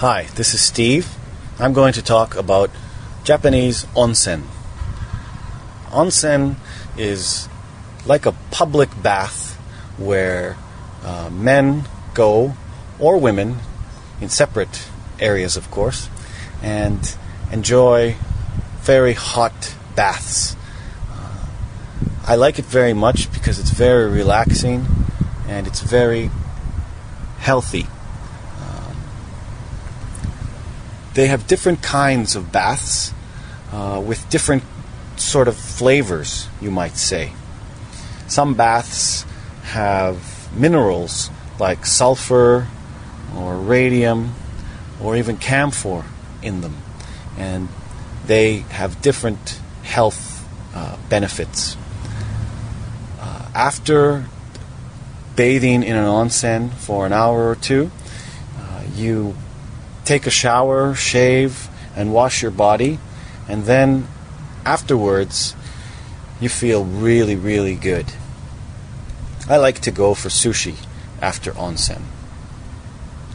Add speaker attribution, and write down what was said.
Speaker 1: Hi, this is Steve. I'm going to talk about Japanese onsen. Onsen is like a public bath where uh, men go, or women, in separate areas, of course, and enjoy very hot baths. Uh, I like it very much because it's very relaxing and it's very healthy. They have different kinds of baths uh, with different sort of flavors, you might say. Some baths have minerals like sulfur or radium or even camphor in them, and they have different health uh, benefits. Uh, after bathing in an onsen for an hour or two, uh, you take a shower, shave, and wash your body, and then afterwards, you feel really, really good. I like to go for sushi after onsen.